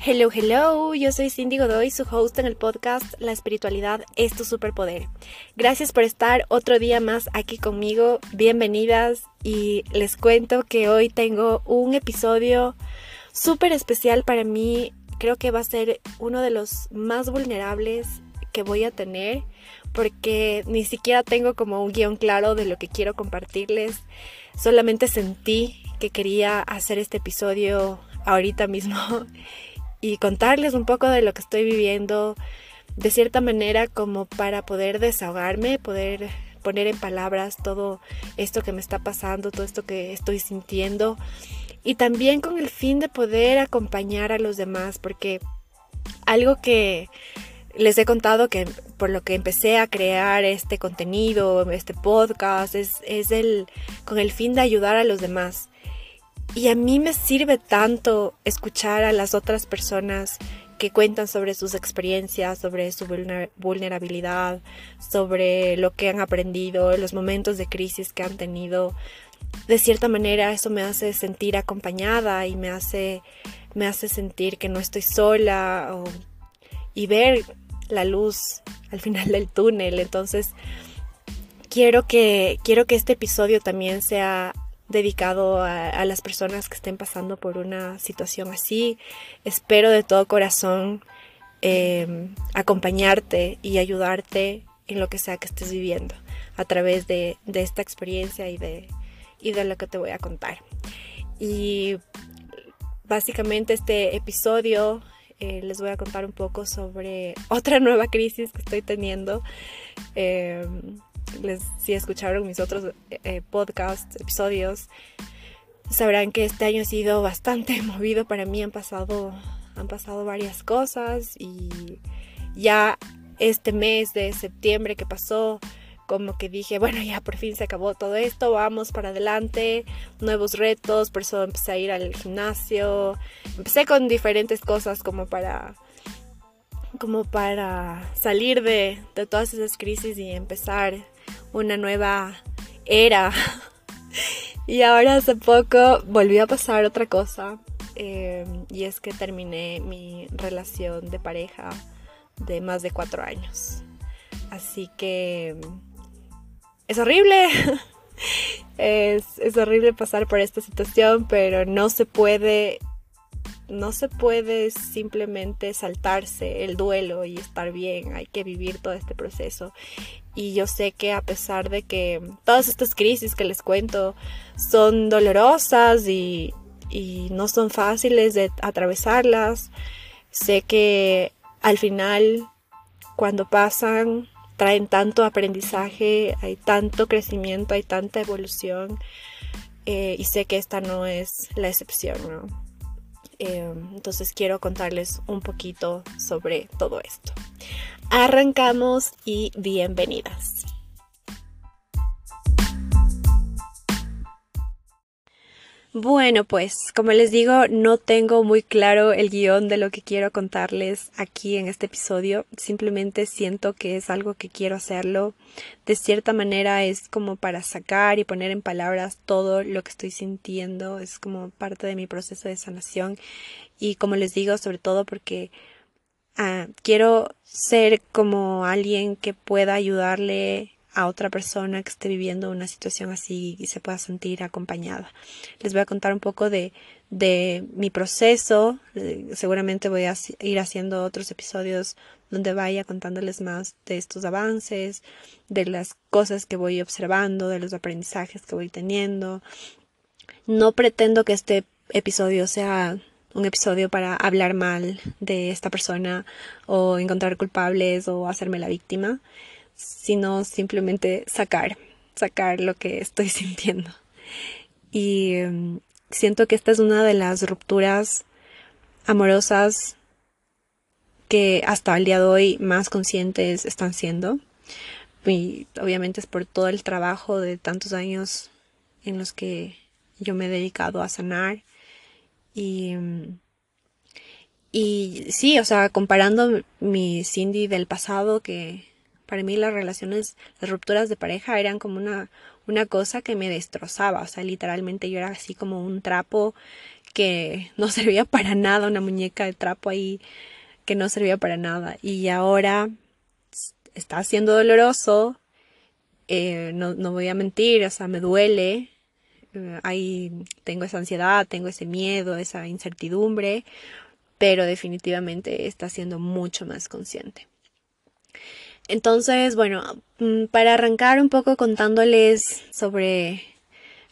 Hello, hello, yo soy Cindy Godoy, su host en el podcast La espiritualidad es tu superpoder. Gracias por estar otro día más aquí conmigo, bienvenidas. Y les cuento que hoy tengo un episodio súper especial para mí, creo que va a ser uno de los más vulnerables que voy a tener porque ni siquiera tengo como un guion claro de lo que quiero compartirles, solamente sentí que quería hacer este episodio ahorita mismo y contarles un poco de lo que estoy viviendo de cierta manera como para poder desahogarme, poder poner en palabras todo esto que me está pasando, todo esto que estoy sintiendo y también con el fin de poder acompañar a los demás porque algo que les he contado que por lo que empecé a crear este contenido, este podcast, es, es el, con el fin de ayudar a los demás. Y a mí me sirve tanto escuchar a las otras personas que cuentan sobre sus experiencias, sobre su vulnerabilidad, sobre lo que han aprendido, los momentos de crisis que han tenido. De cierta manera eso me hace sentir acompañada y me hace, me hace sentir que no estoy sola y ver la luz al final del túnel. Entonces quiero que, quiero que este episodio también sea dedicado a, las personas que estén pasando por una situación así. Espero de todo corazón em, acompañarte y ayudarte en lo que sea que estés viviendo a través de, esta experiencia y de, lo que te voy a contar. Y básicamente este episodio eh, les voy a contar un poco sobre otra nueva crisis que estoy teniendo. Em, si escucharon mis otros eh, podcasts, episodios, sabrán que este año ha sido bastante movido para mí. Han pasado, han pasado varias cosas y ya este mes de septiembre que pasó, como que dije, bueno, ya por fin se acabó todo esto, vamos para adelante, nuevos retos, por eso empecé a ir al gimnasio, empecé con diferentes cosas como para como para salir de, de todas esas crisis y empezar una nueva era. y ahora hace poco volvió a pasar otra cosa. Eh, y es que terminé mi relación de pareja de más de cuatro años. Así que es horrible. es, es horrible pasar por esta situación, pero no se puede no se puede simplemente saltarse el duelo y estar bien, hay que vivir todo este proceso. Y yo sé que a pesar de que todas estas crisis que les cuento son dolorosas y, no son fáciles de atravesarlas, sé que al final cuando pasan traen tanto aprendizaje, hay tanto crecimiento, hay tanta evolución eh, y sé que esta no es la excepción, ¿no? Em, entonces quiero contarles un poquito sobre todo esto. Arrancamos y bienvenidas. Bueno, pues como les digo, no tengo muy claro el guion de lo que quiero contarles aquí en este episodio. Simplemente siento que es algo que quiero hacerlo. De cierta manera es como para sacar y poner en palabras todo lo que estoy sintiendo. Es como parte de mi proceso de sanación. Y como les digo, sobre todo porque ah, quiero ser como alguien que pueda ayudarle a otra persona que esté viviendo una situación así y se pueda sentir acompañada. Les voy a contar un poco de, de mi proceso. Eh, seguramente voy a ir haciendo otros episodios donde vaya contándoles más de estos avances, de las cosas que voy observando, de los aprendizajes que voy teniendo. No pretendo que este episodio sea un episodio para hablar mal de esta persona o encontrar culpables o hacerme la víctima sino simplemente sacar, sacar lo que estoy sintiendo. Y em, siento que esta es una de las rupturas amorosas que hasta el día de hoy más conscientes están siendo. Y obviamente es por todo el trabajo de tantos años en los que yo me he dedicado a sanar. Y, em, y sí, o sea, comparando mi Cindy del pasado que para mí las relaciones, las rupturas de pareja eran como una, cosa que me destrozaba, o sea, literalmente yo era así como un trapo que no servía para nada, una muñeca de trapo ahí que no servía para nada. Y ahora está siendo doloroso, eh, no, no, voy a mentir, o sea, me duele, eh, ahí tengo esa ansiedad, tengo ese miedo, esa incertidumbre, pero definitivamente está siendo mucho más consciente. Entonces, bueno, mm, para arrancar un poco contándoles sobre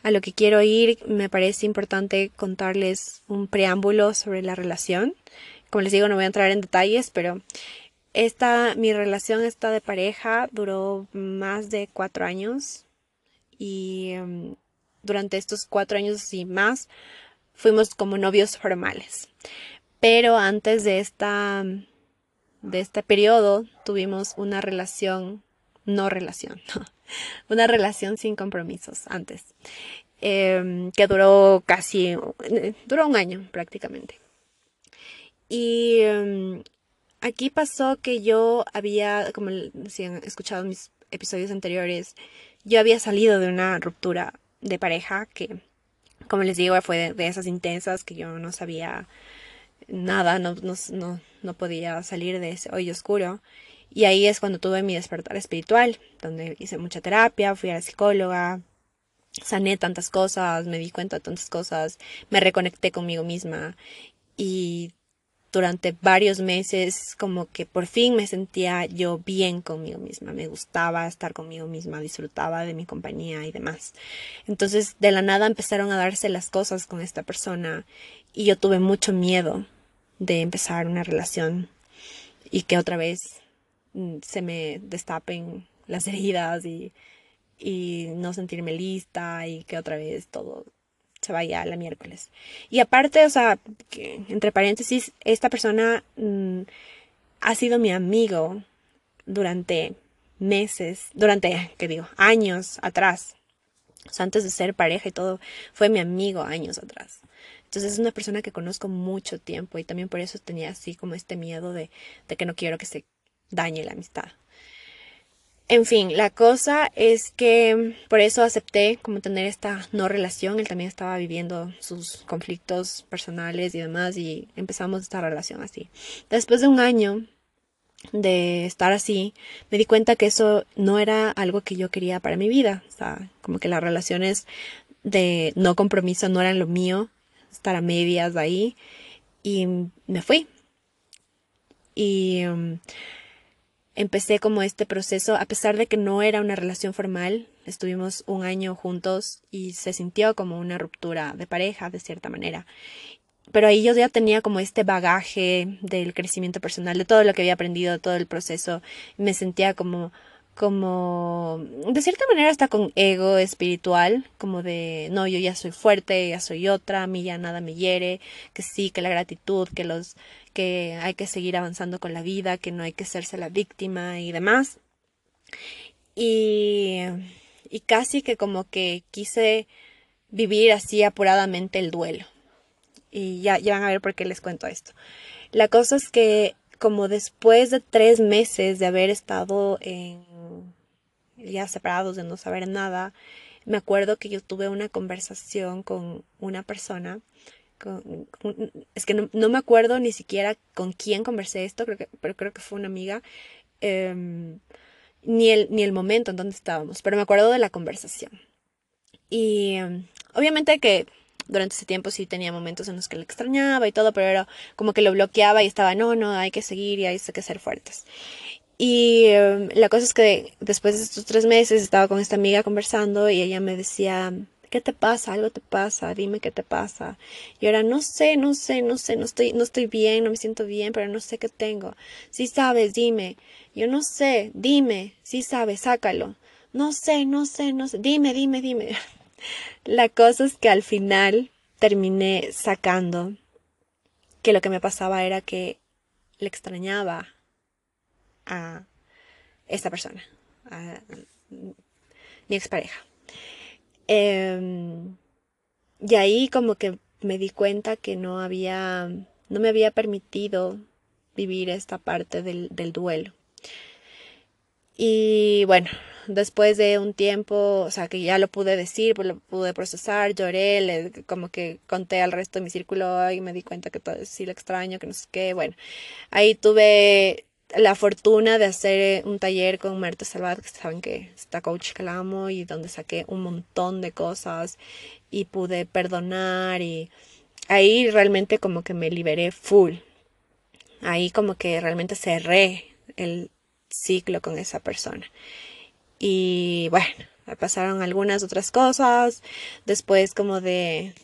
a lo que quiero ir, me parece importante contarles un preámbulo sobre la relación. Como les digo, no voy a entrar en detalles, pero esta, mi relación esta de pareja duró más de cuatro años y em, durante estos cuatro años y más fuimos como novios formales. Pero antes de esta de este periodo tuvimos una relación, no relación, una relación sin compromisos antes, em, que duró casi, duró un año prácticamente. Y em, aquí pasó que yo había, como si han escuchado mis episodios anteriores, yo había salido de una ruptura de pareja que, como les digo, fue de, esas intensas que yo no sabía nada, no, no, no, podía salir de ese hoyo oscuro. Y ahí es cuando tuve mi despertar espiritual, donde hice mucha terapia, fui a la psicóloga, sané tantas cosas, me di cuenta de tantas cosas, me reconecté conmigo misma y durante varios meses como que por fin me sentía yo bien conmigo misma, me gustaba estar conmigo misma, disfrutaba de mi compañía y demás. Entonces de la nada empezaron a darse las cosas con esta persona y yo tuve mucho miedo de empezar una relación y que otra vez mm, se me destapen las heridas y, y no sentirme lista y que otra vez todo se vaya a la miércoles. Y aparte, o sea, entre paréntesis, esta persona mm, ha sido mi amigo durante meses, durante, ¿qué digo? Años atrás. O sea, antes de ser pareja y todo, fue mi amigo años atrás. Entonces es una persona que conozco mucho tiempo y también por eso tenía así como este miedo de, de que no quiero que se dañe la amistad. En fin, la cosa es que por eso acepté como tener esta no relación. Él también estaba viviendo sus conflictos personales y demás y empezamos esta relación así. Después de un año de estar así, me di cuenta que eso no era algo que yo quería para mi vida. O sea, como que las relaciones de no compromiso no eran lo mío, estar a medias ahí y me fui. Y um, empecé como este proceso, a pesar de que no era una relación formal, estuvimos un año juntos y se sintió como una ruptura de pareja de cierta manera. Pero ahí yo ya tenía como este bagaje del crecimiento personal, de todo lo que había aprendido, todo el proceso, me sentía como como de cierta manera hasta con ego espiritual, como de no, yo ya soy fuerte, ya soy otra, a mí ya nada me hiere, que sí, que la gratitud, que los que hay que seguir avanzando con la vida, que no hay que hacerse la víctima y demás. Y, y casi que como que quise vivir así apuradamente el duelo. Y ya, ya van a ver por qué les cuento esto. La cosa es que como después de tres meses de haber estado en ya separados, de no saber nada, me acuerdo que yo tuve una conversación con una persona, es que no, me acuerdo ni siquiera con quién conversé esto, creo que, pero creo que fue una amiga, em, ni, el, ni el momento en donde estábamos, pero me acuerdo de la conversación. Y em, obviamente que durante ese tiempo sí tenía momentos en los que le extrañaba y todo, pero era como que lo bloqueaba y estaba, no, no, hay que seguir y hay que ser fuertes. Y em, la cosa es que después de estos tres meses estaba con esta amiga conversando y ella me decía, ¿qué te pasa? Algo te pasa, dime qué te pasa. Y ahora no sé, no sé, no sé, no estoy, no estoy bien, no me siento bien, pero no sé qué tengo. Si sabes, dime. Yo no sé, dime. Si sabes, sácalo. No sé, no sé, no sé. Dime, dime, dime. La cosa es que al final terminé sacando que lo que me pasaba era que le extrañaba a esta persona, a mi expareja. Em, y ahí como que me di cuenta que no había, no me había permitido vivir esta parte del, del duelo. Y bueno, después de un tiempo, o sea, que ya lo pude decir, pues lo pude procesar, lloré, le, como que conté al resto de mi círculo y me di cuenta que todo, sí lo extraño, que no sé qué, bueno, ahí tuve la fortuna de hacer un taller con Marta Salvat, que saben que está coach que la amo y donde saqué un montón de cosas y pude perdonar y ahí realmente como que me liberé full. Ahí como que realmente cerré el ciclo con esa persona. Y bueno, pasaron algunas otras cosas. Después como de,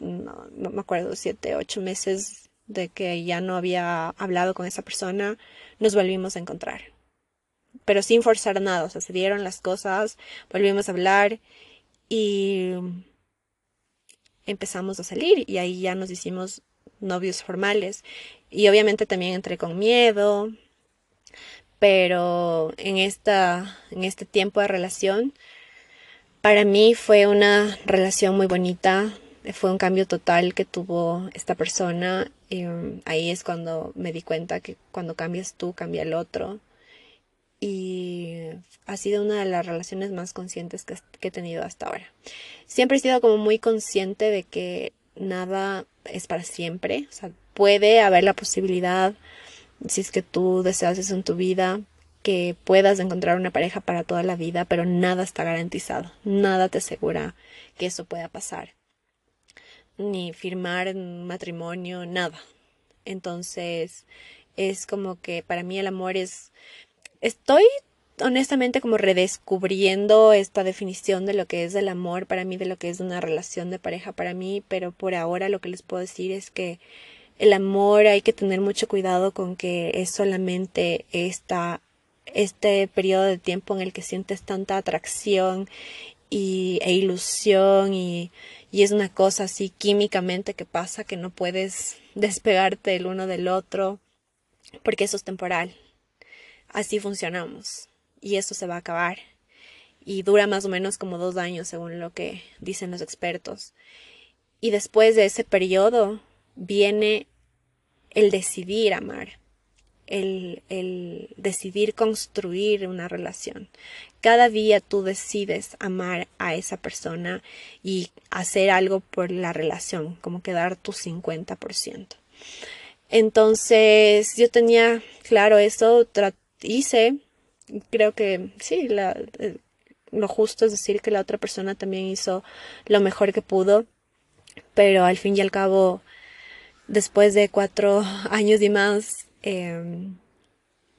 no, me acuerdo, siete, ocho meses de que ya no había hablado con esa persona, nos volvimos a encontrar. Pero sin forzar nada, o sea, se dieron las cosas, volvimos a hablar y empezamos a salir y ahí ya nos hicimos novios formales. Y obviamente también entré con miedo, pero en, esta, en este tiempo de relación, para mí fue una relación muy bonita, fue un cambio total que tuvo esta persona. Um, ahí es cuando me di cuenta que cuando cambias tú, cambia el otro. Y ha sido una de las relaciones más conscientes que, que he tenido hasta ahora. Siempre he sido como muy consciente de que nada es para siempre. O sea, puede haber la posibilidad si es que tú deseas eso en tu vida, que puedas encontrar una pareja para toda la vida, pero nada está garantizado, nada te asegura que eso pueda pasar, ni firmar matrimonio, nada. Entonces, es como que para mí el amor es, estoy honestamente como redescubriendo esta definición de lo que es el amor para mí, de lo que es una relación de pareja para mí, pero por ahora lo que les puedo decir es que el amor hay que tener mucho cuidado con que es solamente esta, este periodo de tiempo en el que sientes tanta atracción y, e ilusión y, y es una cosa así químicamente que pasa que no puedes despegarte el uno del otro porque eso es temporal. Así funcionamos y eso se va a acabar y dura más o menos como dos años según lo que dicen los expertos. Y después de ese periodo viene el decidir amar, el, decidir construir una relación. Cada día tú decides amar a esa persona y hacer algo por la relación, como que dar tu 50%. Entonces yo tenía claro eso, hice, creo que sí, eh, lo justo es decir que la otra persona también hizo lo mejor que pudo, pero al fin y al cabo después de cuatro años y más, em,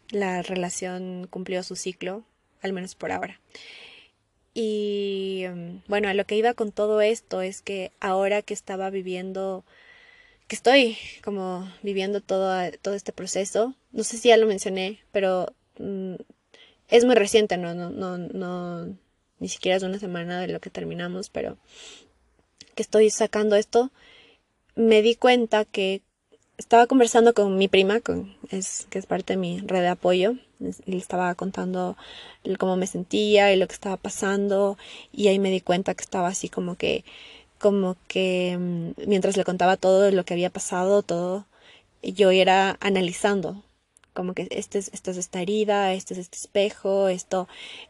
la relación cumplió su ciclo, al menos por ahora. Y em, bueno, a lo que iba con todo esto es que ahora que estaba viviendo, que estoy como viviendo todo, todo este proceso, no sé si ya lo mencioné, pero mm, es muy reciente, no, no, no, no, ni siquiera es una semana de lo que terminamos, pero que estoy sacando esto me di cuenta que estaba conversando con mi prima, es, que es parte de mi red de apoyo, le estaba contando cómo me sentía y lo que estaba pasando, y ahí me di cuenta que estaba así como que, como que mm, mientras le contaba todo lo que había pasado, todo, yo era analizando, como que este es, esta es esta herida, este es este espejo, esto,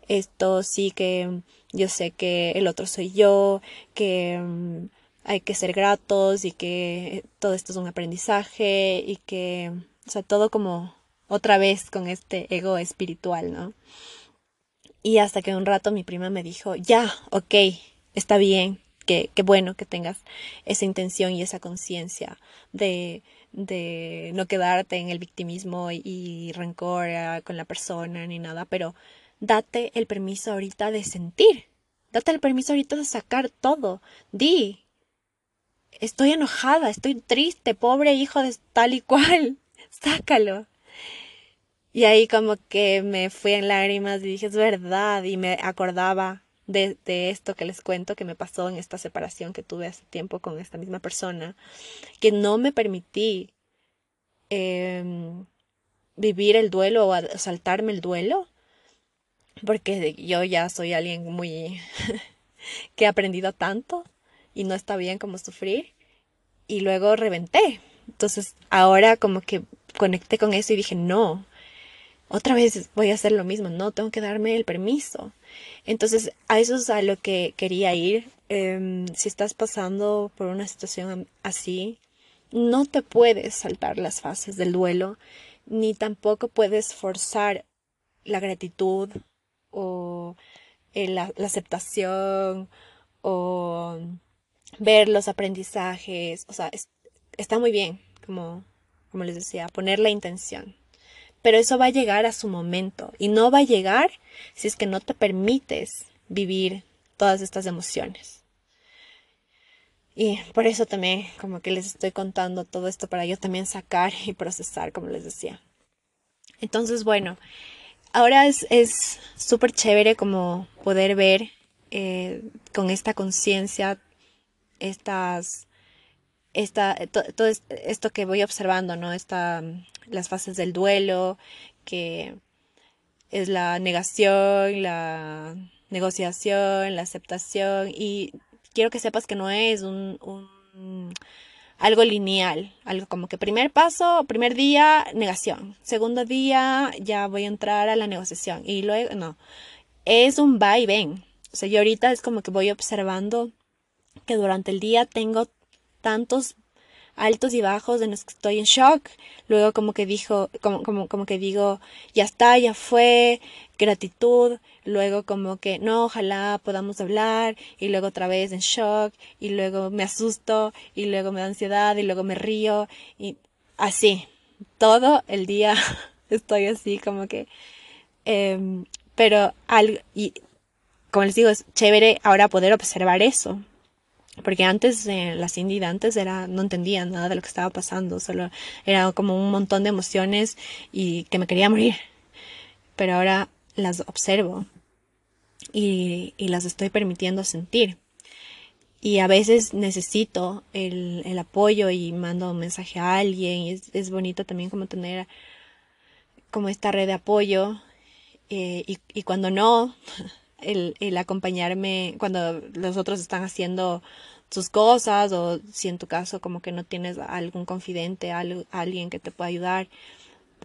esto sí que yo sé que el otro soy yo, que mm, hay que ser gratos y que todo esto es un aprendizaje y que, o sea, todo como otra vez con este ego espiritual, ¿no? Y hasta que un rato mi prima me dijo, ya, ok, está bien, que, bueno que tengas esa intención y esa conciencia de, de no quedarte en el victimismo y, y rencor con la persona ni nada, pero date el permiso ahorita de sentir, date el permiso ahorita de sacar todo, di, estoy enojada, estoy triste, pobre hijo de tal y cual, sácalo. Y ahí como que me fui en lágrimas y dije, es verdad, y me acordaba de, esto que les cuento que me pasó en esta separación que tuve hace tiempo con esta misma persona, que no me permití em, vivir el duelo o saltarme el duelo, porque yo ya soy alguien muy que ha aprendido tanto y no está bien como sufrir. Y luego reventé. Entonces ahora como que conecté con eso y dije, no. otra vez voy a hacer lo mismo, no, tengo que darme el permiso. Entonces, a eso es a lo que quería ir. Em, si estás pasando por una situación así, no te puedes saltar las fases del duelo, ni tampoco puedes forzar la gratitud o eh, la, aceptación o ver los aprendizajes. O sea, está muy bien, como, como les decía, poner la intención. Pero eso va a llegar a su momento y no va a llegar si es que no te permites vivir todas estas emociones. Y por eso también como que les estoy contando todo esto para yo también sacar y procesar, como les decía. Entonces, bueno, ahora es súper chévere como poder ver eh, con esta conciencia estas, esta, todo esto que voy observando, ¿no? Esta, las fases del duelo, que es la negación, la negociación, la aceptación y quiero que sepas que no es un, un algo lineal, algo como que primer paso, primer día, negación, segundo día ya voy a entrar a la negociación y luego no, es un va y ven. O sea, yo ahorita es como que voy observando que durante el día tengo tantos altos y bajos en los que estoy en shock. Luego como que dijo, como, como, como que digo, ya está, ya fue, gratitud. Luego como que no, ojalá podamos hablar. Y luego otra vez en shock. Y luego me asusto. Y luego me da ansiedad. Y luego me río. Y así. Todo el día estoy así como que... Em, pero algo, y como les digo, es chévere ahora poder observar eso porque antes eh, la Cindy de antes era no entendía nada de lo que estaba pasando solo era como un montón de emociones y que me quería morir. Pero ahora las observo y, y las estoy permitiendo sentir. Y a veces necesito el, el apoyo y mando un mensaje a alguien y es, es, bonito también como tener como esta red de apoyo eh, y, y cuando no el, acompañarme cuando los otros están haciendo sus cosas o si en tu caso como que no tienes algún confidente, alguien que te pueda ayudar.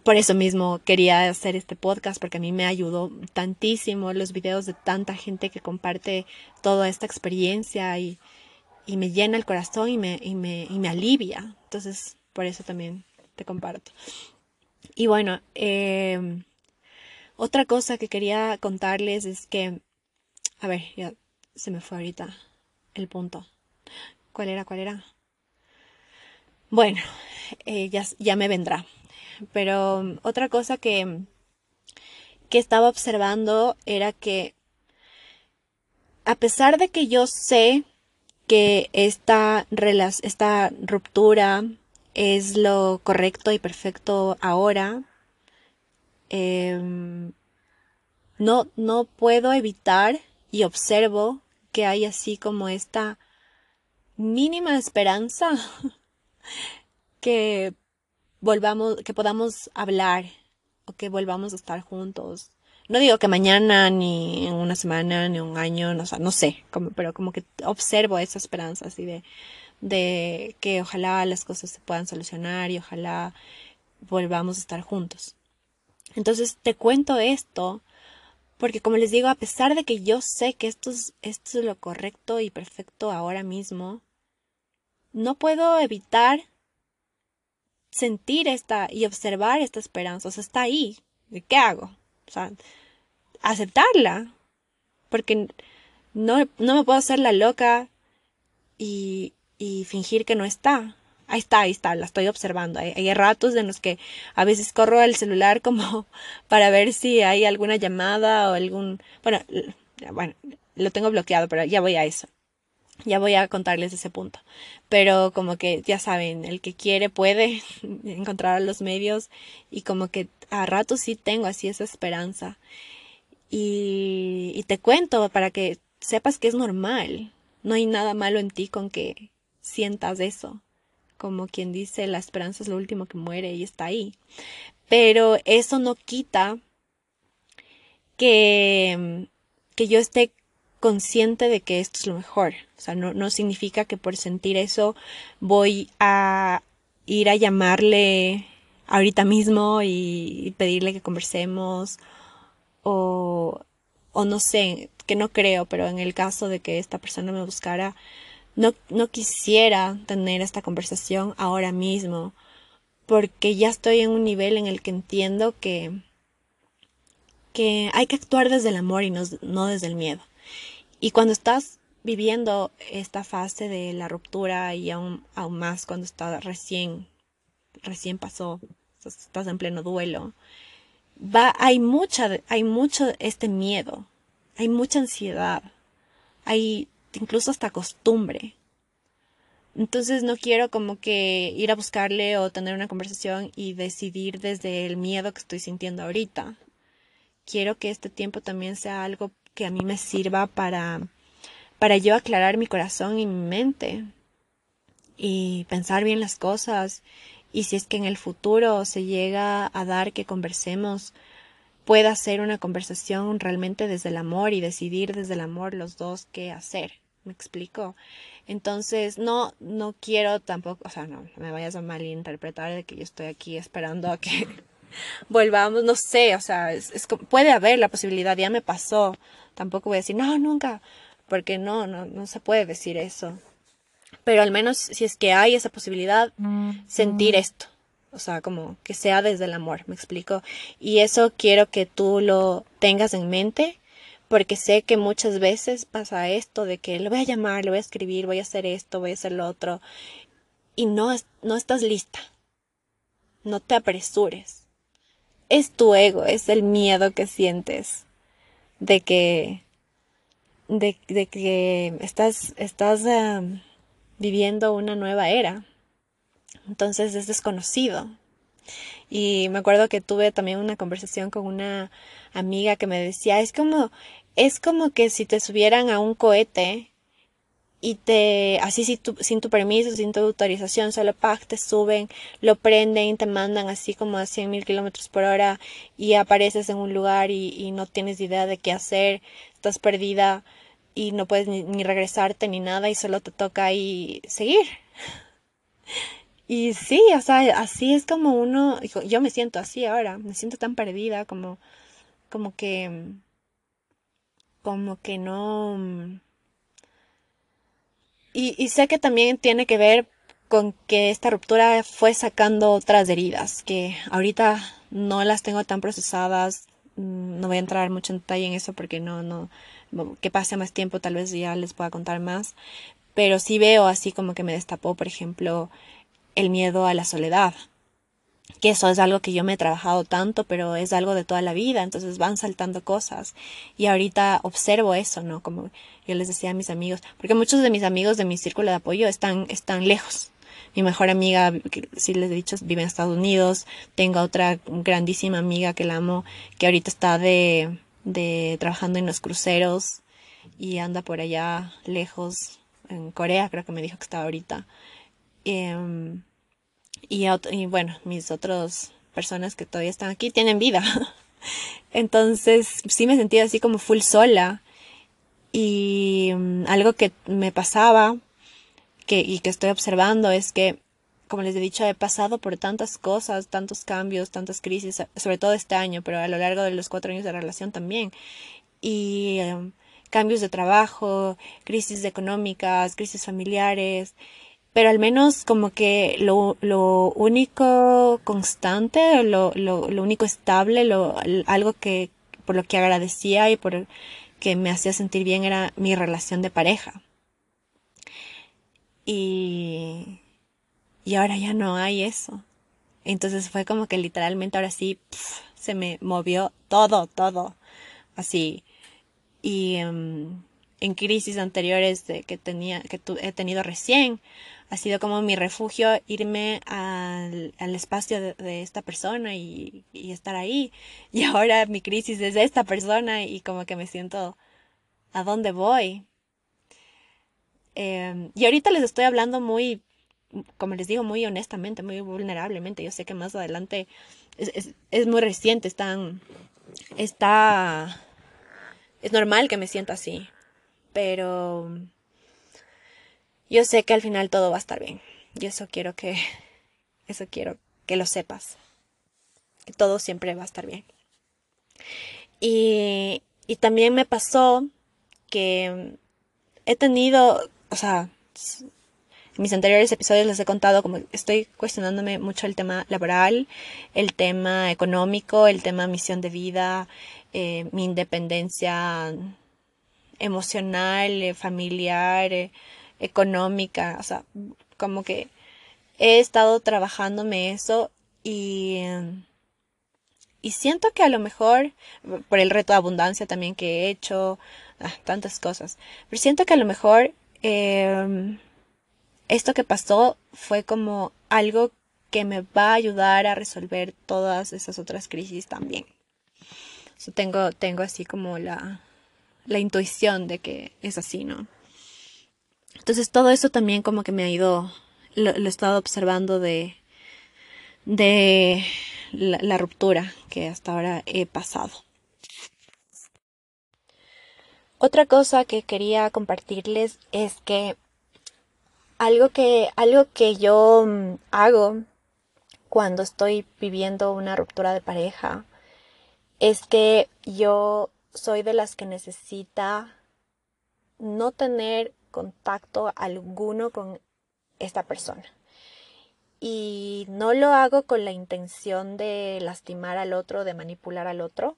Por eso mismo quería hacer este podcast porque a mí me ayudó tantísimo los videos de tanta gente que comparte toda esta experiencia y, y me llena el corazón y me, y me, y me alivia. Entonces, por eso también te comparto. Y bueno, eh, otra cosa que quería contarles es que a ver, ya se me fue ahorita el punto. ¿Cuál era? ¿Cuál era? Bueno, eh, ya, ya, me vendrá. Pero um, otra cosa que, que estaba observando era que a pesar de que yo sé que esta, esta ruptura es lo correcto y perfecto ahora, em, no, no puedo evitar y observo que hay así como esta mínima esperanza que volvamos, que podamos hablar o que volvamos a estar juntos. No digo que mañana, ni en una semana, ni un año, no, no sé, pero como que observo esa esperanza así de, de que ojalá las cosas se puedan solucionar y ojalá volvamos a estar juntos. Entonces te cuento esto porque como les digo, a pesar de que yo sé que esto es, esto es lo correcto y perfecto ahora mismo, no puedo evitar sentir esta y observar esta esperanza. O sea, está ahí. ¿De qué hago? O sea, aceptarla. Porque no, no me puedo hacer la loca y, y fingir que no está ahí está, ahí está, la estoy observando. Hay, ratos en los que a veces corro el celular como para ver si hay alguna llamada o algún, bueno, bueno, lo tengo bloqueado, pero ya voy a eso. Ya voy a contarles ese punto. Pero como que ya saben, el que quiere puede encontrar los medios y como que a ratos sí tengo así esa esperanza. Y te cuento para que sepas que es normal. No hay nada malo en ti con que sientas eso como quien dice, la esperanza es lo último que muere y está ahí. Pero eso no quita que, que yo esté consciente de que esto es lo mejor. O sea, no, no significa que por sentir eso voy a ir a llamarle ahorita mismo y pedirle que conversemos o, o no sé, que no creo, pero en el caso de que esta persona me buscara, no, no quisiera tener esta conversación ahora mismo, porque ya estoy en un nivel en el que entiendo que, que hay que actuar desde el amor y no, no desde el miedo. Y cuando estás viviendo esta fase de la ruptura y aún, aún más cuando está recién, recién pasó, estás en pleno duelo, va, hay mucha, hay mucho este miedo, hay mucha ansiedad, hay incluso hasta costumbre. Entonces no quiero como que ir a buscarle o tener una conversación y decidir desde el miedo que estoy sintiendo ahorita. Quiero que este tiempo también sea algo que a mí me sirva para para yo aclarar mi corazón y mi mente y pensar bien las cosas y si es que en el futuro se llega a dar que conversemos pueda ser una conversación realmente desde el amor y decidir desde el amor los dos qué hacer. ¿Me explico? Entonces, no, no quiero tampoco, o sea, no, me vayas a malinterpretar de que yo estoy aquí esperando a que volvamos, no sé, o sea, es, puede haber la posibilidad, ya me pasó, tampoco voy a decir, no, nunca, porque no, no, no se puede decir eso. Pero al menos si es que hay esa posibilidad, sentir esto, o sea, como que sea desde el amor, me explico. Y eso quiero que tú lo tengas en mente, porque sé que muchas veces pasa esto de que le voy a llamar, le voy a escribir, voy a hacer esto, voy a hacer lo otro, y no, no estás lista. No te apresures. Es tu ego, es el miedo que sientes de que, de, de que estás, estás viviendo una nueva era entonces es desconocido. Y me acuerdo que tuve también una conversación con una amiga que me decía, es como, es como que si te subieran a un cohete y te, así sin tu, sin tu permiso, sin tu autorización, solo pack, te suben, lo prenden, te mandan así como a 100 mil kilómetros por hora y apareces en un lugar y, y, no tienes idea de qué hacer, estás perdida y no puedes ni, ni regresarte ni nada y solo te toca ahí seguir. Y sí, o sea, así es como uno, yo me siento así ahora, me siento tan perdida, como, como que, como que no. Y, y sé que también tiene que ver con que esta ruptura fue sacando otras heridas, que ahorita no las tengo tan procesadas, mm, no voy a entrar mucho en detalle en eso porque no, no, que pase más tiempo tal vez ya les pueda contar más, pero sí veo así como que me destapó, por ejemplo, el miedo a la soledad. Que eso es algo que yo me he trabajado tanto, pero es algo de toda la vida, entonces van saltando cosas. Y ahorita observo eso, ¿no? Como yo les decía a mis amigos, porque muchos de mis amigos de mi círculo de apoyo están, están lejos. Mi mejor amiga, si les he dicho, vive en Estados Unidos. Tengo otra grandísima amiga que la amo, que ahorita está de, de trabajando en los cruceros y anda por allá lejos, en Corea, creo que me dijo que estaba ahorita. Em, y, bueno, mis otras personas que todavía están aquí tienen vida. Entonces sí me sentía así como full sola. Y mm, algo que me pasaba que, y que estoy observando es que, como les he dicho, he pasado por tantas cosas, tantos cambios, tantas crisis, sobre todo este año, pero a lo largo de los cuatro años de relación también. Y em, cambios de trabajo, crisis económicas, crisis familiares pero al menos como que lo, lo único constante, lo, lo, lo único estable, lo, algo que por lo que agradecía y por que me hacía sentir bien era mi relación de pareja. Y, y ahora ya no hay eso. Entonces fue como que literalmente ahora sí se me movió todo, todo. Así. Y em, en crisis anteriores de que tenía, que he tenido recién, ha sido como mi refugio irme al, al espacio de, esta persona y, estar ahí. Y ahora mi crisis es esta persona y como que me siento a dónde voy. Eh, y ahorita les estoy hablando muy, como les digo, muy honestamente, muy vulnerablemente. Yo sé que más adelante es, es, es muy reciente, están, está, es normal que me sienta así, pero yo sé que al final todo va a estar bien. Y eso quiero que, eso quiero que lo sepas. todo siempre va a estar bien. Y, y también me pasó que he tenido, o sea, en mis anteriores episodios les he contado como estoy cuestionándome mucho el tema laboral, el tema económico, el tema misión de vida, eh, mi independencia emocional, eh, familiar, eh, económica, o sea, como que he estado trabajándome eso y, y siento que a lo mejor, por el reto de abundancia también que he hecho, ah, tantas cosas, pero siento que a lo mejor em, esto que pasó fue como algo que me va a ayudar a resolver todas esas otras crisis también. tengo, tengo así como la, la intuición de que es así, ¿no? Entonces todo eso también como que me ha ido, lo, he estado observando de, de la, ruptura que hasta ahora he pasado. Otra cosa que quería compartirles es que algo que, algo que yo mm, hago cuando estoy viviendo una ruptura de pareja es que yo soy de las que necesita no tener contacto alguno con esta persona. Y no lo hago con la intención de lastimar al otro, de manipular al otro,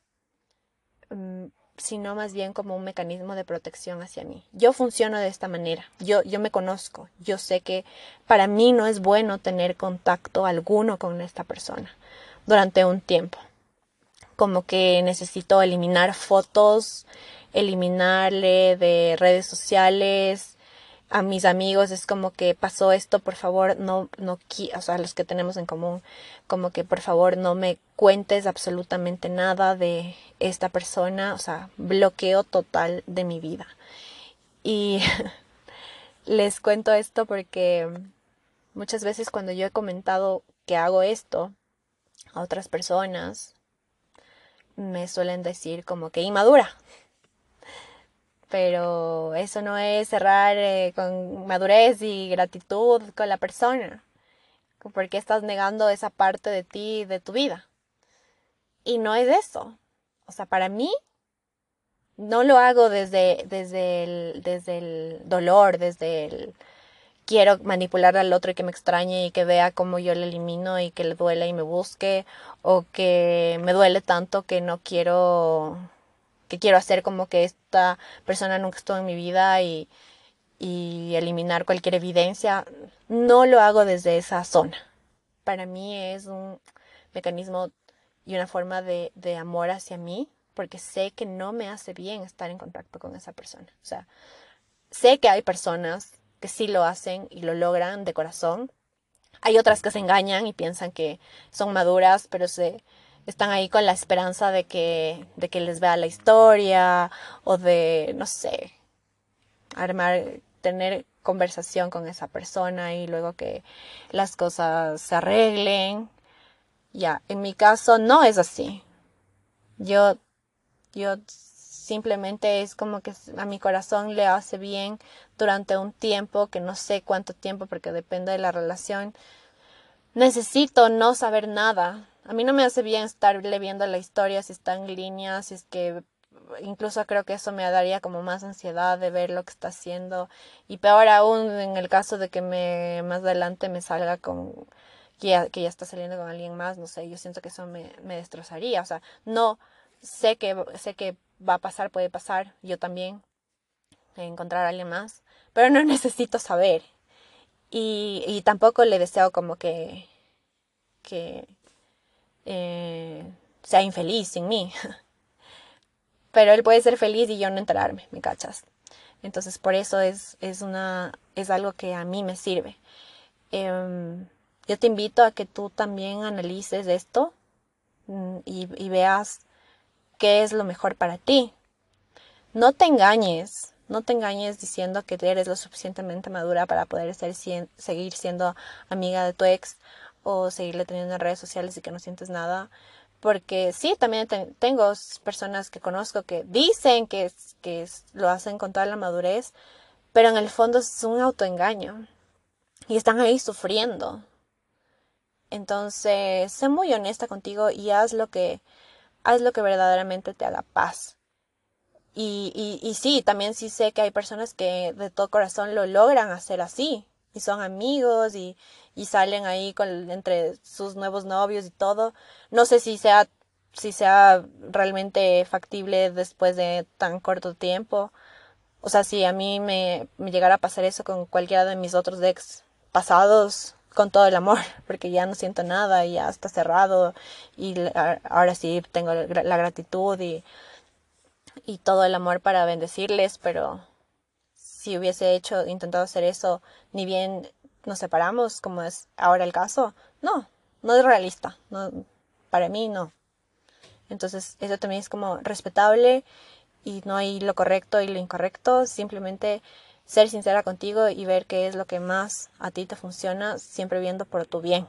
mm, sino más bien como un mecanismo de protección hacia mí. Yo funciono de esta manera, yo, yo me conozco, yo sé que para mí no es bueno tener contacto alguno con esta persona durante un tiempo como que necesito eliminar fotos, eliminarle de redes sociales. A mis amigos es como que pasó esto, por favor, no, no, o sea, los que tenemos en común, como que por favor no me cuentes absolutamente nada de esta persona, o sea, bloqueo total de mi vida. Y les cuento esto porque muchas veces cuando yo he comentado que hago esto a otras personas, me suelen decir como que inmadura. Pero eso no es cerrar eh, con madurez y gratitud con la persona. Porque estás negando esa parte de ti, de tu vida. Y no es eso. O sea, para mí, no lo hago desde, desde, el, desde el dolor, desde el, quiero manipular al otro y que me extrañe y que vea cómo yo le elimino y que le duele y me busque o que me duele tanto que no quiero que quiero hacer como que esta persona nunca estuvo en mi vida y, y eliminar cualquier evidencia, no lo hago desde esa zona. Para mí es un mecanismo y una forma de, de amor hacia mí, porque sé que no me hace bien estar en contacto con esa persona. O sea, sé que hay personas que sí lo hacen y lo logran de corazón. Hay otras que se engañan y piensan que son maduras, pero se están ahí con la esperanza de que, de que les vea la historia o de, no sé, armar, tener conversación con esa persona y luego que las cosas se arreglen. Ya, en mi caso no es así. Yo, yo simplemente es como que a mi corazón le hace bien durante un tiempo, que no sé cuánto tiempo porque depende de la relación. Necesito no saber nada. A mí no me hace bien estarle viendo la historia si está en línea, si es que incluso creo que eso me daría como más ansiedad de ver lo que está haciendo y peor aún en el caso de que me más adelante me salga con que ya, está saliendo con alguien más, no sé, yo siento que eso me, me destrozaría, o sea, no sé que sé que va a pasar, puede pasar, yo también, encontrar a alguien más, pero no necesito saber. Y, y tampoco le deseo como que, que eh, sea infeliz sin mí. Pero él puede ser feliz y yo no enterarme, ¿me cachas? Entonces por eso es, es, una, es algo que a mí me sirve. Em, yo te invito a que tú también analices esto mm, y, y veas qué es lo mejor para ti. No te engañes, no te engañes diciendo que eres lo suficientemente madura para poder ser, seguir siendo amiga de tu ex o seguirle teniendo en redes sociales y que no sientes nada. Porque sí, también tengo personas que conozco que dicen que, que lo hacen con toda la madurez, pero en el fondo es un autoengaño y están ahí sufriendo. Entonces, sé muy honesta contigo y haz lo que, haz lo que verdaderamente te haga paz. Y, y, y sí, también sí sé que hay personas que de todo corazón lo logran hacer así. Y son amigos y, y salen ahí con, entre sus nuevos novios y todo. No sé si sea, si sea realmente factible después de tan corto tiempo. O sea, si a mí me, me llegara a pasar eso con cualquiera de mis otros ex pasados, con todo el amor, porque ya no siento nada y ya está cerrado y ahora sí tengo la gratitud y, y todo el amor para bendecirles, pero si hubiese hecho, intentado hacer eso, ni bien nos separamos, como es ahora el caso, no, no es realista, no, para mí no. Entonces, eso también es como respetable y no hay lo correcto y lo incorrecto, simplemente ser sincera contigo y ver qué es lo que más a ti te funciona, siempre viendo por tu bien.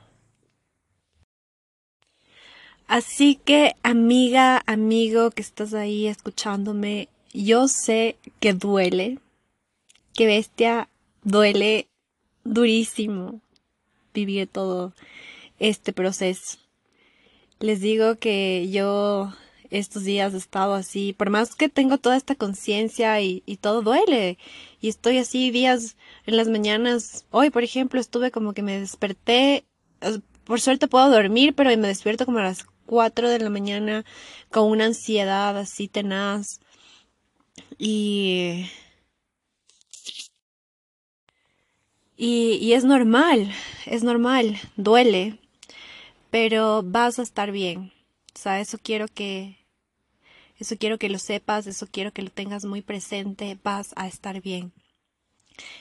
Así que, amiga, amigo que estás ahí escuchándome, yo sé que duele, que bestia, duele durísimo vivir todo este proceso. Les digo que yo estos días he estado así, por más que tengo toda esta conciencia y, y, todo duele. Y estoy así días en las mañanas. Hoy, por ejemplo, estuve como que me desperté. Por suerte puedo dormir, pero me despierto como a las 4 de la mañana con una ansiedad así tenaz. Y Y, es normal, es normal, duele, pero vas a estar bien. O sea, eso quiero que, eso quiero que lo sepas, eso quiero que lo tengas muy presente, vas a estar bien.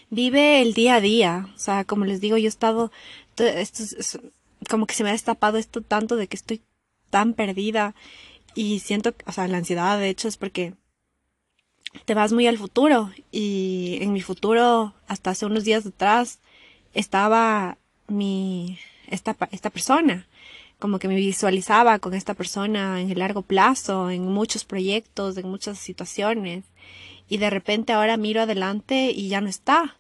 Vive el día a día, o sea, como les digo, yo he estado, esto es, como que se me ha destapado esto tanto de que estoy tan perdida y siento, o sea, la ansiedad de hecho es porque te vas muy al futuro y en mi futuro, hasta hace unos días atrás, estaba mi, esta, esta persona como que me visualizaba con esta persona en el largo plazo, en muchos proyectos, en muchas situaciones, y de repente ahora miro adelante y ya no está.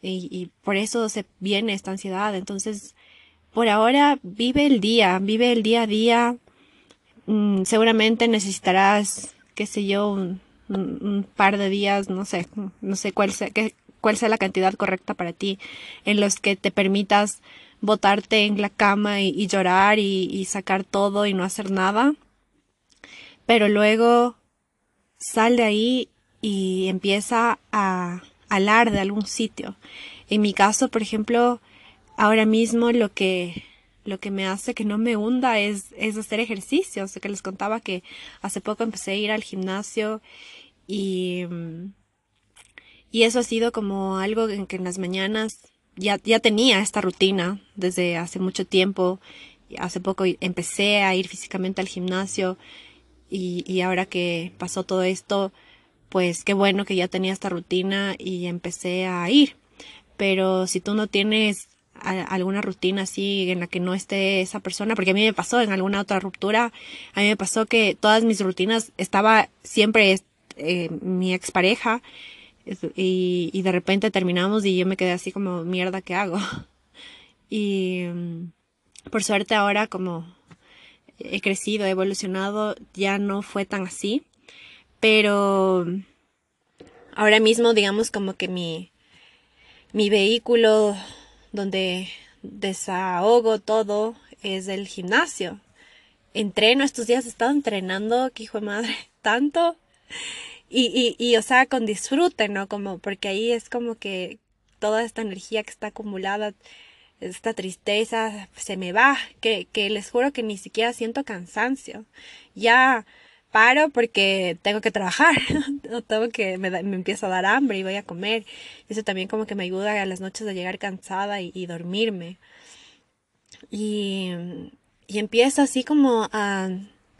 Y, por eso se viene esta ansiedad. Entonces, por ahora vive el día, vive el día a día. Mm, seguramente necesitarás, qué sé yo, un, un, par de días, no sé, no sé cuál sea, qué, cuál sea la cantidad correcta para ti, en los que te permitas botarte en la cama y, llorar y, sacar todo y no hacer nada. Pero luego sal de ahí y empieza a hablar de algún sitio. En mi caso, por ejemplo, ahora mismo lo que lo que me hace que no me hunda es, es hacer ejercicio. O que les contaba que hace poco empecé a ir al gimnasio y, y eso ha sido como algo en que en las mañanas ya, ya tenía esta rutina desde hace mucho tiempo. Hace poco empecé a ir físicamente al gimnasio y, y ahora que pasó todo esto, pues qué bueno que ya tenía esta rutina y empecé a ir. Pero si tú no tienes alguna rutina así en la que no esté esa persona, porque a mí me pasó en alguna otra ruptura, a mí me pasó que todas mis rutinas estaba siempre eh, mi expareja y, y de repente terminamos y yo me quedé así como, mierda, ¿qué hago? Y mm, por suerte ahora como he crecido, he evolucionado, ya no fue tan así. Pero ahora mismo digamos como que mi, mi vehículo donde desahogo todo es el gimnasio. Entreno estos días, he estado entrenando, que hijo de madre, tanto y, y, o sea, con disfrute, ¿no? Como, porque ahí es como que toda esta energía que está acumulada, esta tristeza, se me va, que, que les juro que ni siquiera siento cansancio. Ya paro porque tengo que trabajar, no tengo que, me, me empiezo a dar hambre y voy a comer. Eso también como que me ayuda a las noches a llegar cansada y, y dormirme. Y, y empiezo así como a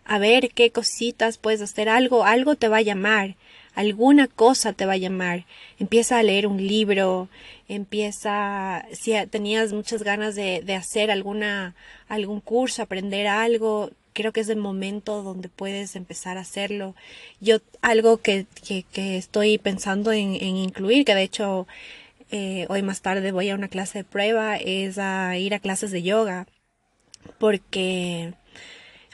a ver qué cositas puedes hacer, algo, algo te va a llamar, alguna cosa te va a llamar. Empieza a leer un libro, empieza, si tenías muchas ganas de, de hacer alguna, algún curso, aprender algo, creo que es el momento donde puedes empezar a hacerlo. Yo, algo que, que, estoy pensando en, en, incluir, que de hecho eh, hoy más tarde voy a una clase de prueba, es a ir a clases de yoga porque,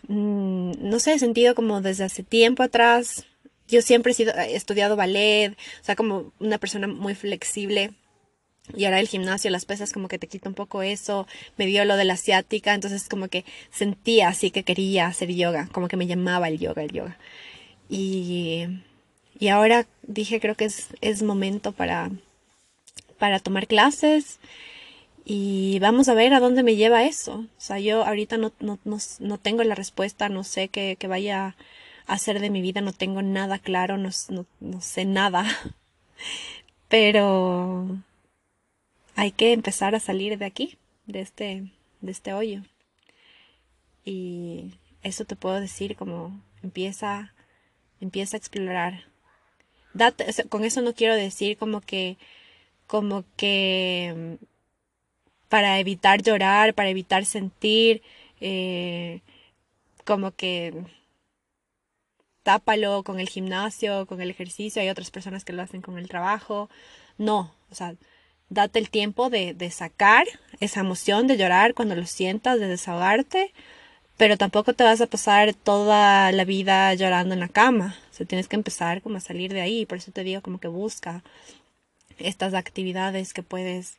mm, no sé, he sentido como desde hace tiempo atrás, yo siempre he, sido, he estudiado ballet, o sea, como una persona muy flexible. Y ahora el gimnasio, las pesas como que te quita un poco eso, me dio lo de la asiática, entonces como que sentía así que quería hacer yoga, como que me llamaba el yoga, el yoga. Y, y ahora dije creo que es, es momento para, para tomar clases y vamos a ver a dónde me lleva eso. O sea, yo ahorita no, no, no, no tengo la respuesta, no sé qué, qué vaya a hacer de mi vida, no tengo nada claro, no, no, sé nada. Pero hay que empezar a salir de aquí, de este, de este hoyo. Y eso te puedo decir como empieza, empieza a explorar. Con eso no quiero decir como que, como que para evitar llorar, para evitar sentir, eh, como que tápalo con el gimnasio, con el ejercicio, hay otras personas que lo hacen con el trabajo. No, o sea, date el tiempo de, de sacar esa emoción, de llorar cuando lo sientas, de desahogarte, pero tampoco te vas a pasar toda la vida llorando en la cama. O sea, tienes que empezar como a salir de ahí. Por eso te digo como que busca estas actividades que puedes,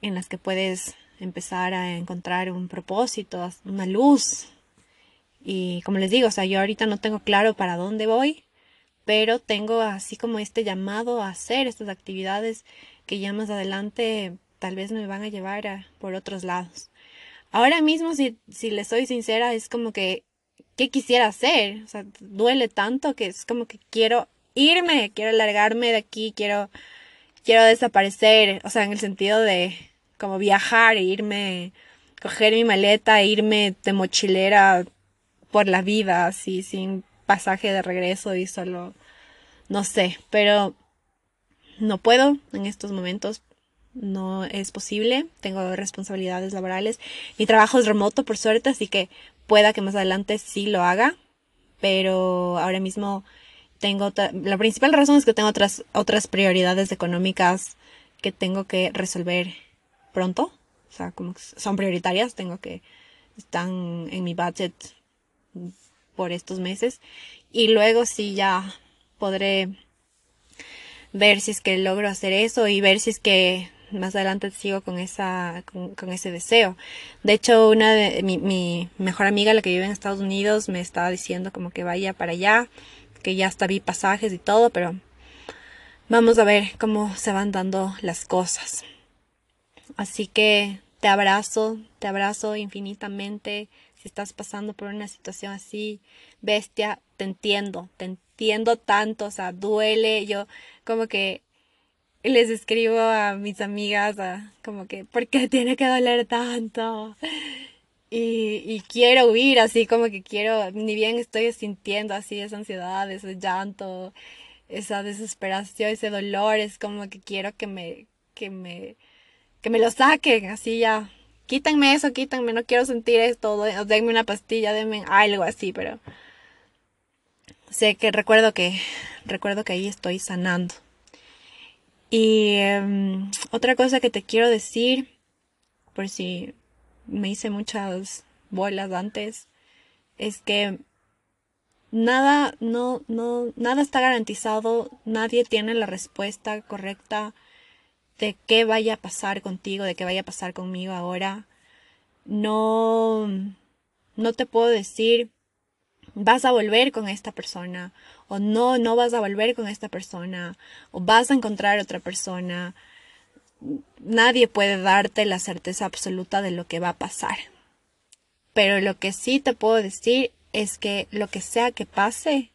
en las que puedes empezar a encontrar un propósito, una luz. Y como les digo, o sea, yo ahorita no tengo claro para dónde voy, pero tengo así como este llamado a hacer estas actividades que ya más adelante tal vez me van a llevar a, por otros lados. Ahora mismo, si, si le soy sincera, es como que, ¿qué quisiera hacer? O sea, duele tanto que es como que quiero irme, quiero largarme de aquí, quiero, quiero desaparecer, o sea, en el sentido de como viajar, e irme, coger mi maleta, e irme de mochilera por la vida, así, sin pasaje de regreso y solo, no sé, pero no puedo en estos momentos, no es posible, tengo responsabilidades laborales, mi trabajo es remoto por suerte, así que pueda que más adelante sí lo haga, pero ahora mismo tengo, la principal razón es que tengo otras, otras prioridades económicas que tengo que resolver pronto, o sea, como son prioritarias, tengo que, están en mi budget por estos meses. Y luego sí ya podré ver si es que logro hacer eso y ver si es que más adelante sigo con esa con, ese deseo. De hecho, una de mi, mi, mejor amiga, la que vive en Estados Unidos, me estaba diciendo como que vaya para allá, que ya hasta vi pasajes y todo, pero vamos a ver cómo se van dando las cosas. Así que te abrazo, te abrazo infinitamente. Si estás pasando por una situación así, bestia, te entiendo, te entiendo tanto, o sea, duele. Yo como que les escribo a mis amigas, como que, ¿por qué tiene que doler tanto? Y, y, quiero huir, así como que quiero, ni bien estoy sintiendo así esa ansiedad, ese llanto, esa desesperación, ese dolor, es como que quiero que me, que me, que me lo saquen, así ya, quítenme eso, quítenme, no quiero sentir esto, denme una pastilla, denme algo así, pero sé que recuerdo que, recuerdo que ahí estoy sanando. Y em, otra cosa que te quiero decir, por si me hice muchas bolas antes, es que nada, no, no, nada está garantizado, nadie tiene la respuesta correcta de qué vaya a pasar contigo, de qué vaya a pasar conmigo ahora. No, no te puedo decir vas a volver con esta persona o no, no vas a volver con esta persona o vas a encontrar otra persona. Nadie puede darte la certeza absoluta de lo que va a pasar. Pero lo que sí te puedo decir es que lo que sea que pase,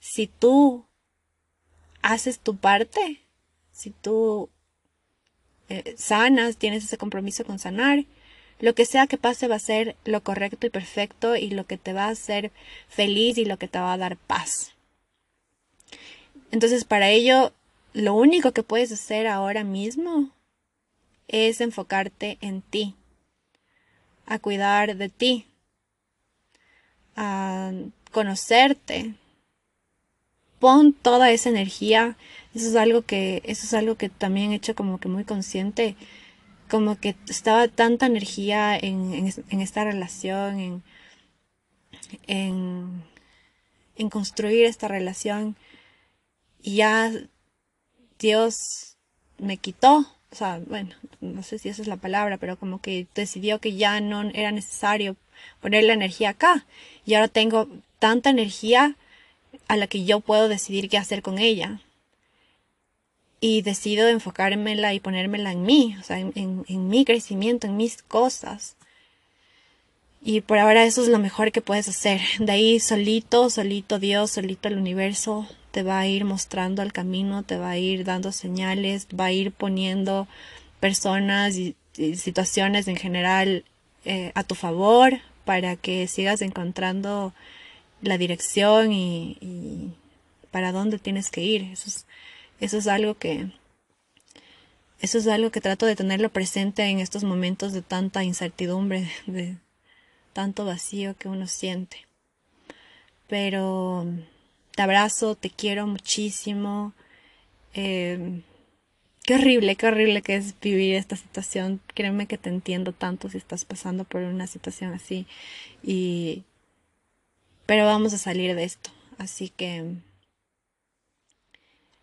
si tú haces tu parte, si tú eh, sanas, tienes ese compromiso con sanar, lo que sea que pase va a ser lo correcto y perfecto y lo que te va a hacer feliz y lo que te va a dar paz. Entonces para ello, lo único que puedes hacer ahora mismo es enfocarte en ti, a cuidar de ti, a conocerte. Pon toda esa energía. Eso es algo que, eso es algo que también he hecho como que muy consciente como que estaba tanta energía en, en, esta relación, en, en, en construir esta relación, y ya Dios me quitó, o sea, bueno, no sé si esa es la palabra, pero como que decidió que ya no era necesario poner la energía acá. Y ahora tengo tanta energía a la que yo puedo decidir qué hacer con ella. Y decido enfocármela y ponérmela en mí, o sea, en, en, mi crecimiento, en mis cosas. Y por ahora eso es lo mejor que puedes hacer. De ahí solito, solito Dios, solito el universo te va a ir mostrando el camino, te va a ir dando señales, va a ir poniendo personas y, situaciones en general eh, a tu favor para que sigas encontrando la dirección y, para dónde tienes que ir. Eso es, eso es algo que eso es algo que trato de tenerlo presente en estos momentos de tanta incertidumbre, de tanto vacío que uno siente. Pero te abrazo, te quiero muchísimo. Eh, qué horrible, qué horrible que es vivir esta situación. Créeme que te entiendo tanto si estás pasando por una situación así. Y pero vamos a salir de esto. Así que,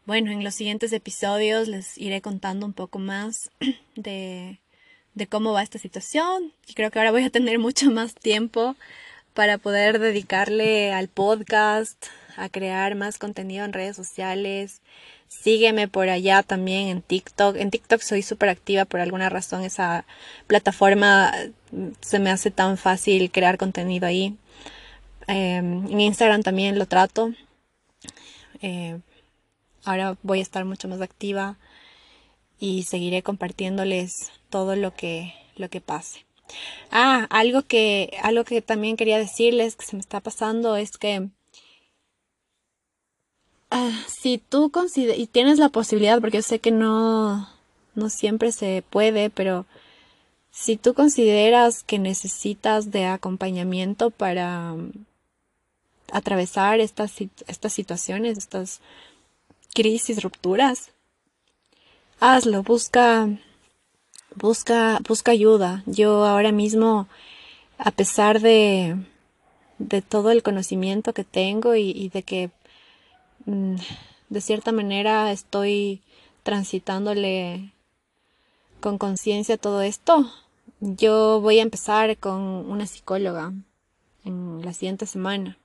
bueno, en los siguientes episodios les iré contando un poco más de, de cómo va esta situación. Y creo que ahora voy a tener mucho más tiempo para poder dedicarle al podcast, a crear más contenido en redes sociales. Sígueme por allá también en TikTok. En TikTok soy súper activa por alguna razón. Esa plataforma se me hace tan fácil crear contenido ahí. Em, en Instagram también lo trato. Eh, ahora voy a estar mucho más activa y seguiré compartiéndoles todo lo que, lo que pase. Ah, algo que, algo que también quería decirles que se me está pasando es que ah, si tú consideras y tienes la posibilidad, porque yo sé que no, no siempre se puede, pero si tú consideras que necesitas de acompañamiento para atravesar estas, estas situaciones, estas crisis, rupturas, hazlo, busca, busca, busca ayuda. Yo ahora mismo, a pesar de, de todo el conocimiento que tengo y, de que mm, de cierta manera estoy transitándole con conciencia todo esto, yo voy a empezar con una psicóloga en la siguiente semana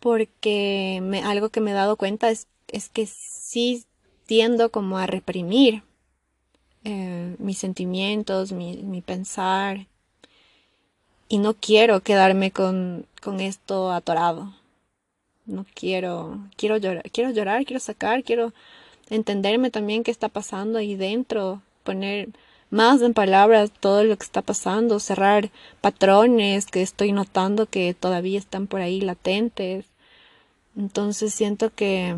porque me, algo que me he dado cuenta es, es que sí tiendo como a reprimir eh, mis sentimientos, mi, pensar, y no quiero quedarme con, con esto atorado. No quiero, quiero llorar, quiero llorar, quiero sacar, quiero entenderme también qué está pasando ahí dentro, poner más en palabras todo lo que está pasando, cerrar patrones que estoy notando que todavía están por ahí latentes. Entonces siento que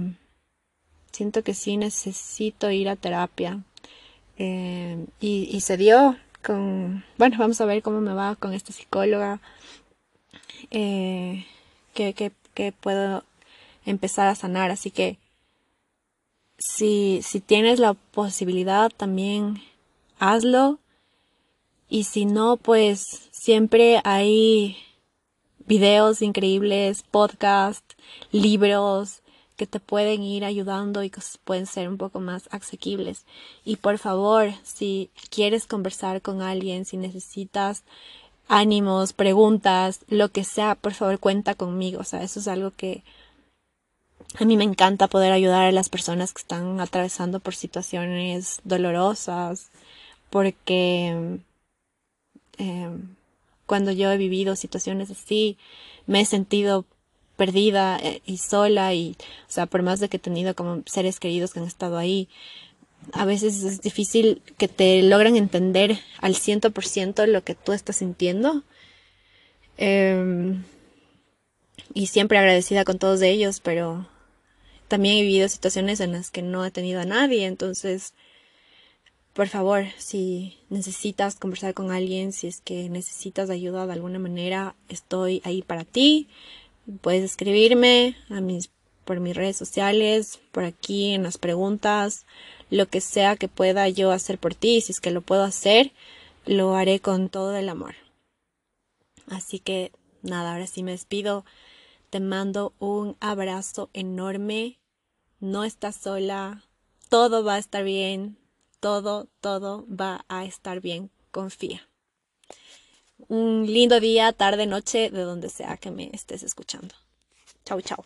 siento que sí necesito ir a terapia. Eh, y, se dio con, bueno, vamos a ver cómo me va con esta psicóloga, eh, que, que, puedo empezar a sanar. Así que si, si tienes la posibilidad también hazlo. Y si no, pues siempre hay videos increíbles, podcasts, libros que te pueden ir ayudando y que pueden ser un poco más asequibles. Y por favor, si quieres conversar con alguien, si necesitas ánimos, preguntas, lo que sea, por favor cuenta conmigo. O sea, eso es algo que a mí me encanta poder ayudar a las personas que están atravesando por situaciones dolorosas, porque eh, cuando yo he vivido situaciones así, me he sentido perdida eh, y sola y, o sea, por más de que he tenido como seres queridos que han estado ahí, a veces es difícil que te logren entender al ciento por ciento lo que tú estás sintiendo. Em, y siempre agradecida con todos ellos, pero también he vivido situaciones en las que no he tenido a nadie, entonces por favor, si necesitas conversar con alguien, si es que necesitas ayuda de alguna manera, estoy ahí para ti. Puedes escribirme a mis, por mis redes sociales, por aquí en las preguntas, lo que sea que pueda yo hacer por ti, si es que lo puedo hacer, lo haré con todo el amor. Así que nada, ahora sí me despido. Te mando un abrazo enorme. No estás sola. Todo va a estar bien. Todo, todo va a estar bien. Confía. Un lindo día, tarde, noche, de donde sea que me estés escuchando. Chau, chau.